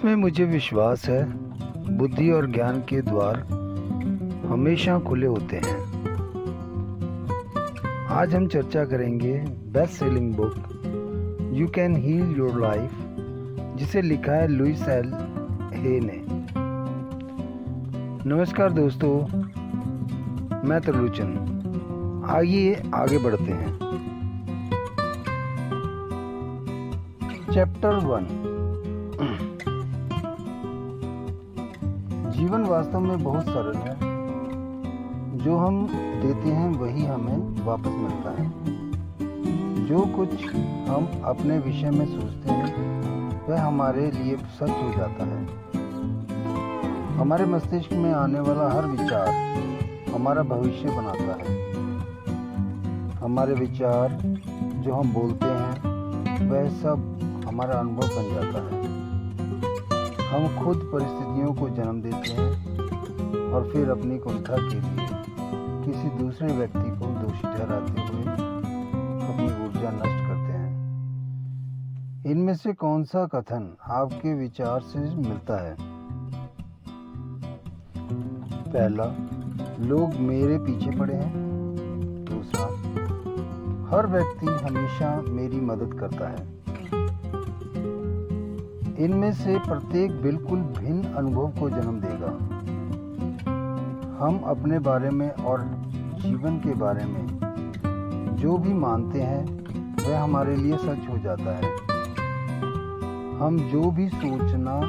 जिसमें मुझे विश्वास है, बुद्धि और ज्ञान के द्वार हमेशा खुले होते हैं। आज हम चर्चा करेंगे best selling book you can heal your life जिसे लिखा है लुइस एल हे ने। नमस्कार दोस्तों, मैं तरलोचन। आइए आगे बढ़ते हैं। चैप्टर वन जीवन वास्तव में बहुत सरल है। जो हम देते हैं, वही हमें वापस मिलता है। जो कुछ हम अपने विषय में सोचते हैं, वह हमारे लिए सच हो जाता है। हमारे मस्तिष्क में आने वाला हर विचार हमारा भविष्य बनाता है। हमारे विचार जो हम बोलते हैं, वह सब हमारा अनुभव बन जाता है। हम खुद परिस्थितियों को जन्म देते हैं और फिर अपनी कुंठा के लिए किसी दूसरे व्यक्ति को दोषी ठहराते हुए अपनी ऊर्जा नष्ट करते हैं। इनमें से कौन सा कथन आपके विचार से मिलता है? पहला, लोग मेरे पीछे पड़े हैं। दूसरा, हर व्यक्ति हमेशा मेरी मदद करता है। इनमें से प्रत्येक बिल्कुल भिन्न अनुभव को जन्म देगा। हम अपने बारे में और जीवन के बारे में जो भी मानते हैं, वह हमारे लिए सच हो जाता है। हम जो भी सोचना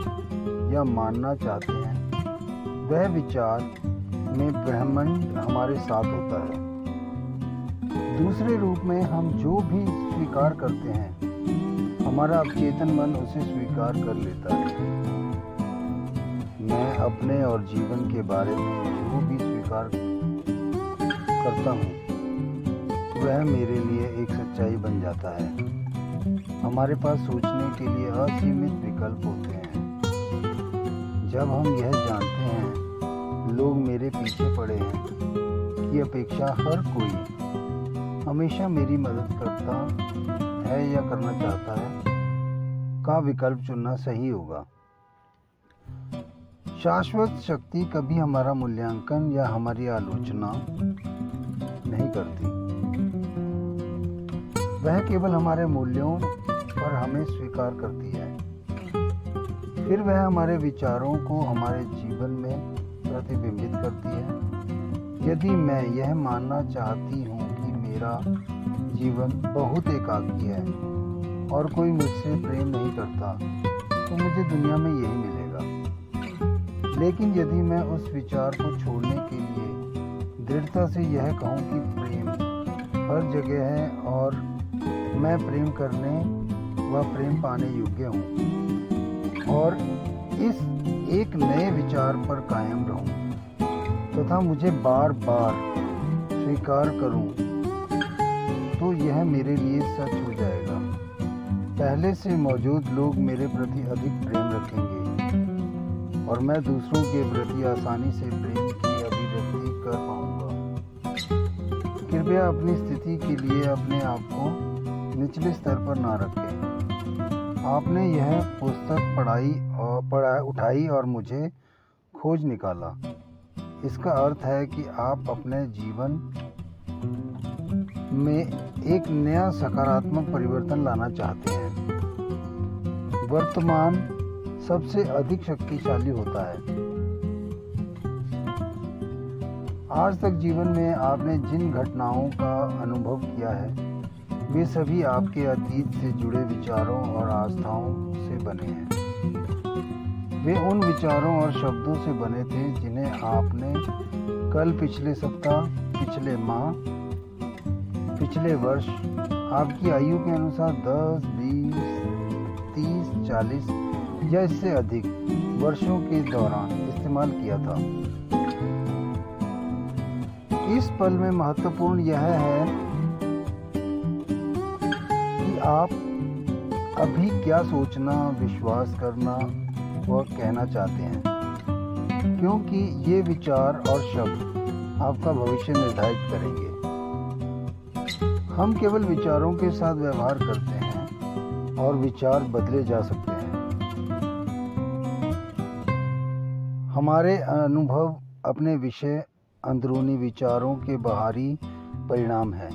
या मानना चाहते हैं, वह विचार में ब्रह्मांड हमारे साथ होता है। दूसरे रूप में हम जो भी स्वीकार करते हैं हमारा अवचेतन मन उसे स्वीकार कर लेता है। मैं अपने और जीवन के बारे में जो भी स्वीकार करता हूँ, वह मेरे लिए एक सच्चाई बन जाता है। हमारे पास सोचने के लिए असीमित विकल्प होते हैं। जब हम यह जानते हैं, लोग मेरे पीछे पड़े हैं की अपेक्षा हर कोई हमेशा मेरी मदद करता है या करना चाहता है। का विकल्प चुनना सही होगा। शाश्वत शक्ति कभी हमारा मूल्यांकन या हमारी आलोचना नहीं करती। वह केवल हमारे मूल्यों पर हमें स्वीकार करती है। फिर वह हमारे विचारों को हमारे जीवन में प्रतिबिंबित करती है। यदि मैं यह मानना चाहती हूँ कि मेरा जीवन बहुत एकाकी है और कोई मुझसे प्रेम नहीं करता तो मुझे दुनिया में यही मिलेगा। लेकिन यदि मैं उस विचार को छोड़ने के लिए दृढ़ता से यह कहूँ कि प्रेम हर जगह है और मैं प्रेम करने व प्रेम पाने योग्य हूँ, और इस एक नए विचार पर कायम रहूँ, तथा तो मुझे बार बार स्वीकार करूँ तो यह मेरे लिए सच हो जाएगा। पहले से मौजूद लोग मेरे प्रति अधिक प्रेम रखेंगे और मैं दूसरों के प्रति आसानी से प्रेम की अभिव्यक्ति कर पाऊँगा। कृपया अपनी स्थिति के लिए अपने आप को निचले स्तर पर ना रखें। आपने यह पुस्तक पढ़ाई और पढ़ा, उठाई और मुझे खोज निकाला। इसका अर्थ है कि आप अपने जीवन में एक नया सकारात्मक परिवर्तन लाना चाहते हैं। वर्तमान सबसे अधिक शक्तिशाली होता है। आज तक जीवन में आपने जिन घटनाओं का अनुभव किया है वे सभी आपके अतीत से जुड़े विचारों और आस्थाओं से बने हैं। वे उन विचारों और शब्दों से बने थे जिन्हें आपने कल पिछले सप्ताह पिछले माह पिछले वर्ष आपकी आयु के अनुसार 10, 20, 30, 40 या इससे अधिक वर्षों के दौरान इस्तेमाल किया था। इस पल में महत्वपूर्ण यह है कि आप अभी क्या सोचना, विश्वास करना व कहना चाहते हैं। क्योंकि ये विचार और शब्द आपका भविष्य निर्धारित करेंगे। हम केवल विचारों के साथ व्यवहार करते हैं। और विचार बदले जा सकते हैं। हमारे अनुभव अपने विषय अंदरूनी विचारों के बाहरी परिणाम है।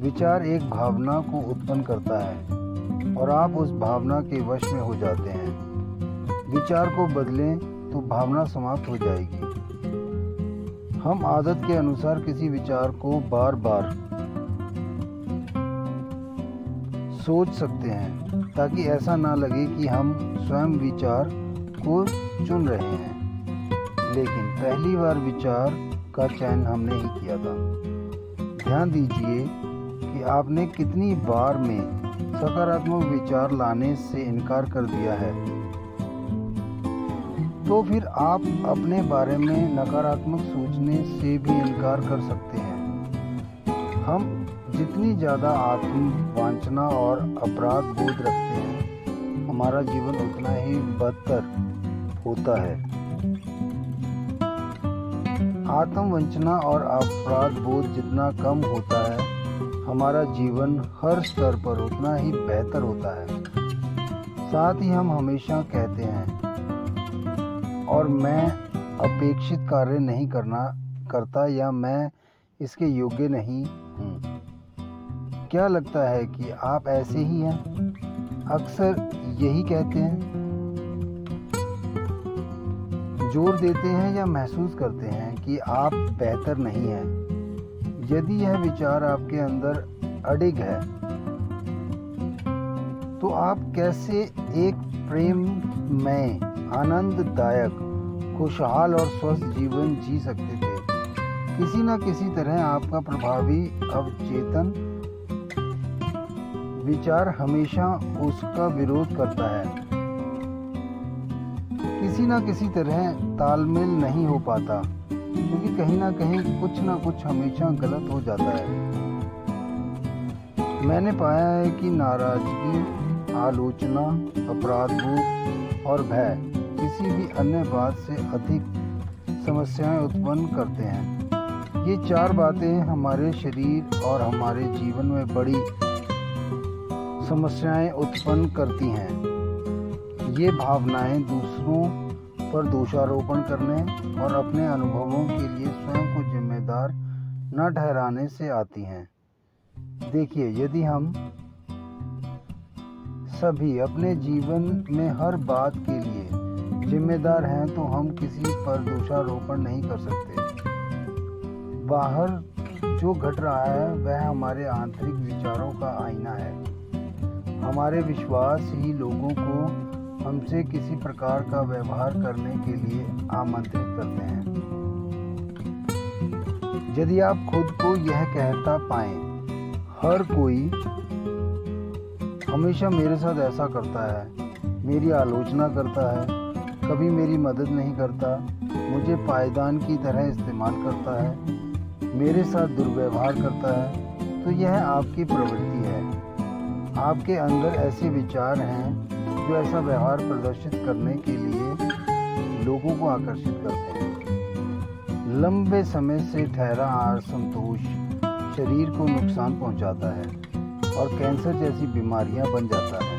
विचार एक भावना को उत्पन्न करता है और आप उस भावना के वश में हो जाते हैं। विचार को बदलें तो भावना समाप्त हो जाएगी। हम आदत के अनुसार किसी विचार को बार बार सोच सकते हैं, ताकि ऐसा ना लगे कि हम स्वयं विचार को चुन रहे हैं। लेकिन पहली बार विचार का चयन हमने ही किया था। ध्यान दीजिए कि आपने कितनी बार में सकारात्मक विचार लाने से इनकार कर दिया है। तो फिर आप अपने बारे में नकारात्मक सोचने से भी इनकार कर सकते हैं। हम जितनी ज़्यादा आत्म वांछना और अपराध बोध रखते हैं, हमारा जीवन उतना ही बदतर होता है। आत्म वंचना और अपराध बोध जितना कम होता है, हमारा जीवन हर स्तर पर उतना ही बेहतर होता है। साथ ही हम हमेशा कहते हैं, और मैं अपेक्षित कार्य नहीं करना, करता या मैं इसके योग्य नहीं हूँ। क्या लगता है कि आप ऐसे ही हैं? अक्सर यही कहते हैं। ज़ोर देते हैं या महसूस करते हैं कि आप बेहतर नहीं हैं। यदि यह विचार आपके अंदर अडिग है तो आप कैसे एक प्रेम में आनंददायक, खुशहाल और स्वस्थ जीवन जी सकते थे? किसी न किसी तरह आपका प्रभावी अवचेतन विचार हमेशा उसका विरोध करता है। किसी ना किसी तरह तालमेल नहीं हो पाता, क्योंकि कहीं ना कहीं कुछ ना कुछ हमेशा गलत हो जाता है। मैंने पाया है कि नाराज़गी, आलोचना अपराधबोध और भय किसी भी अन्य बात से अधिक समस्याएँ उत्पन्न करते हैं। ये चार बातें हमारे शरीर और हमारे जीवन में बड़ी समस्याएँ उत्पन्न करती हैं। ये भावनाएँ दूसरों पर दोषारोपण करने और अपने अनुभवों के लिए स्वयं को जिम्मेदार न ठहराने से आती हैं। देखिए, यदि हम सभी अपने जीवन में हर बात के लिए जिम्मेदार हैं तो हम किसी पर दोषारोपण नहीं कर सकते। बाहर जो घट रहा है, वह हमारे आंतरिक विचारों का आईना है। हमारे विश्वास ही लोगों को हमसे किसी प्रकार का व्यवहार करने के लिए आमंत्रित करते हैं। यदि आप खुद को यह कहता पाए, हर कोई हमेशा मेरे साथ ऐसा करता है, मेरी आलोचना करता है, कभी मेरी मदद नहीं करता, मुझे पायदान की तरह इस्तेमाल करता है, मेरे साथ दुर्व्यवहार करता है तो यह आपकी प्रवृत्ति आपके अंदर ऐसे विचार हैं जो ऐसा व्यवहार प्रदर्शित करने के लिए लोगों को आकर्षित करते हैं। लंबे समय से ठहरा असंतोष शरीर को नुकसान पहुंचाता है और कैंसर जैसी बीमारियाँ बन जाता है।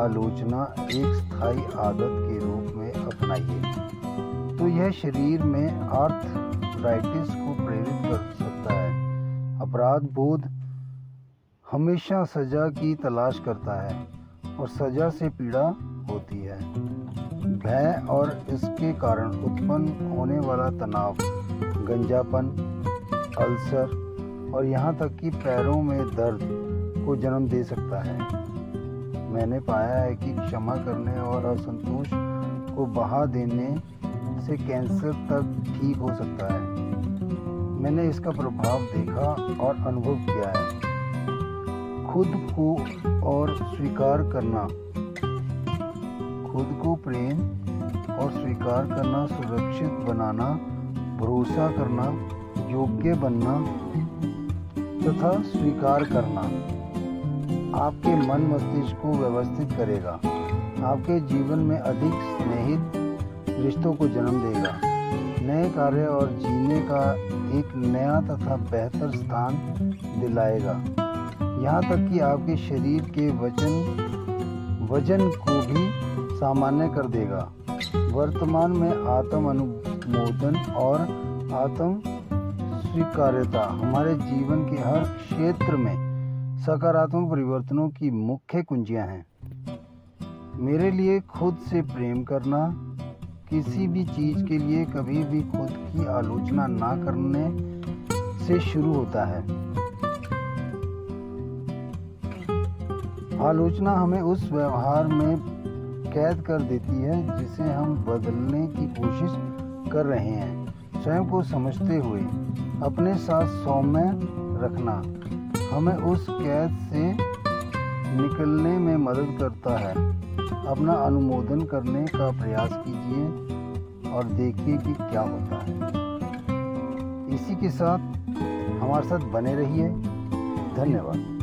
आलोचना एक स्थायी आदत के रूप में अपनाइए। तो यह शरीर में आर्थराइटिस को प्रेरित कर सकता है। अपराध बोध हमेशा सजा की तलाश करता है और सजा से पीड़ा होती है। भय और इसके कारण उत्पन्न होने वाला तनाव, गंजापन, अल्सर और यहाँ तक कि पैरों में दर्द को जन्म दे सकता है। मैंने पाया है कि क्षमा करने और असंतोष को बहा देने से कैंसर तक ठीक हो सकता है। मैंने इसका प्रभाव देखा और अनुभव किया है। खुद को और स्वीकार करना। खुद को प्रेम और स्वीकार करना, सुरक्षित बनाना, भरोसा करना, योग्य बनना तथा स्वीकार करना आपके मन मस्तिष्क को व्यवस्थित करेगा। आपके जीवन में अधिक स्नेहित रिश्तों को जन्म देगा। नए कार्य और जीने का एक नया तथा बेहतर स्थान दिलाएगा। यहाँ तक कि आपके शरीर के वज़न वज़न को भी सामान्य कर देगा। वर्तमान में आत्म अनुमोदन और आत्म स्वीकार्यता हमारे जीवन के हर क्षेत्र में सकारात्मक परिवर्तनों की मुख्य कुंजियाँ हैं। मेरे लिए खुद से प्रेम करना, किसी भी चीज़ के लिए कभी भी खुद की आलोचना ना करने से शुरू होता है। आलोचना हमें उस व्यवहार में कैद कर देती है जिसे हम बदलने की कोशिश कर रहे हैं, स्वयं को समझते हुए। अपने साथ सौम्य रखना हमें उस कैद से निकलने में मदद करता है। अपना अनुमोदन करने का प्रयास कीजिए और देखिए कि क्या होता है। इसी के साथ हमारे साथ बने रहिए। धन्यवाद।